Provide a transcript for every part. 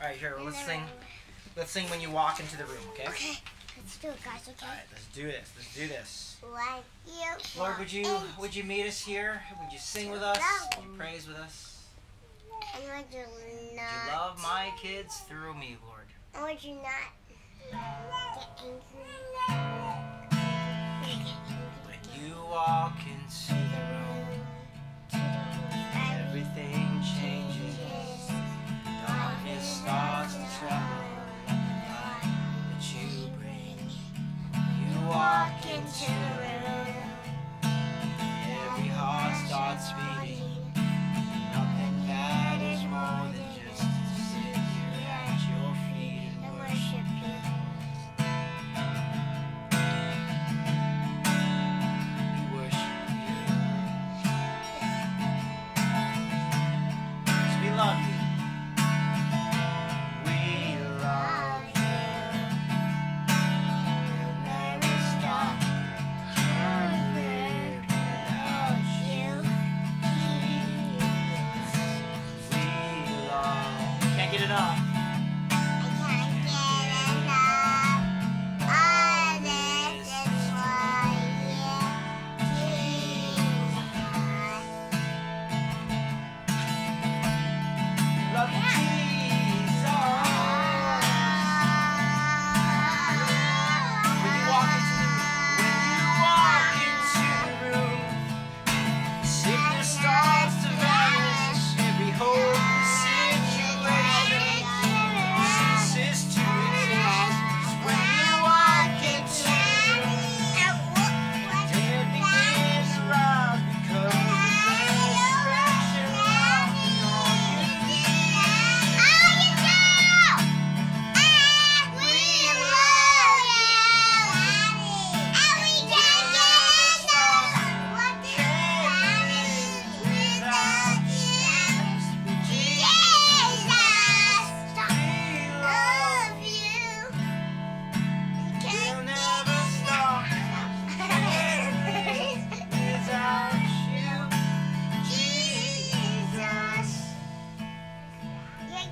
All right, here. Let's sing. Let's sing when you walk into the room. Okay. Okay, let's do it, guys. Okay. right. Let's do this. Let's do this. When you Lord, would you would you meet us here? Would you sing with us? Would you praise with us? and would you not? Would you love my kids through me, Lord? And would you not? Get angry. When you walk into the room, walk Can't get enough.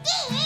Ding!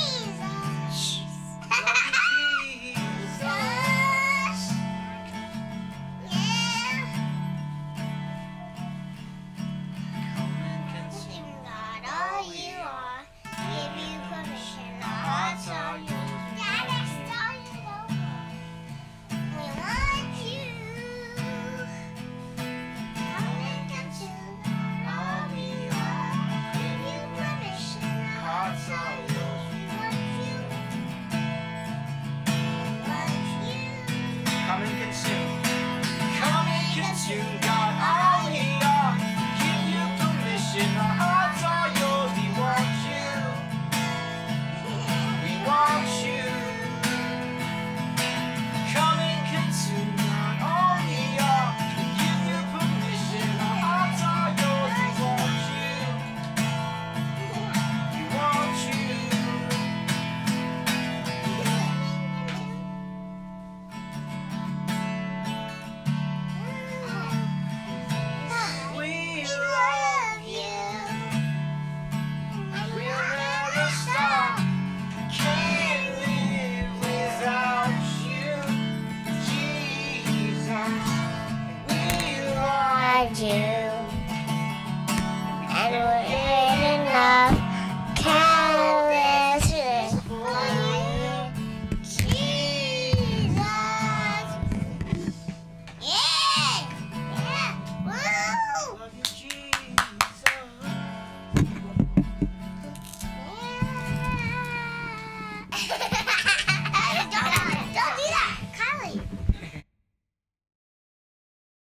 June.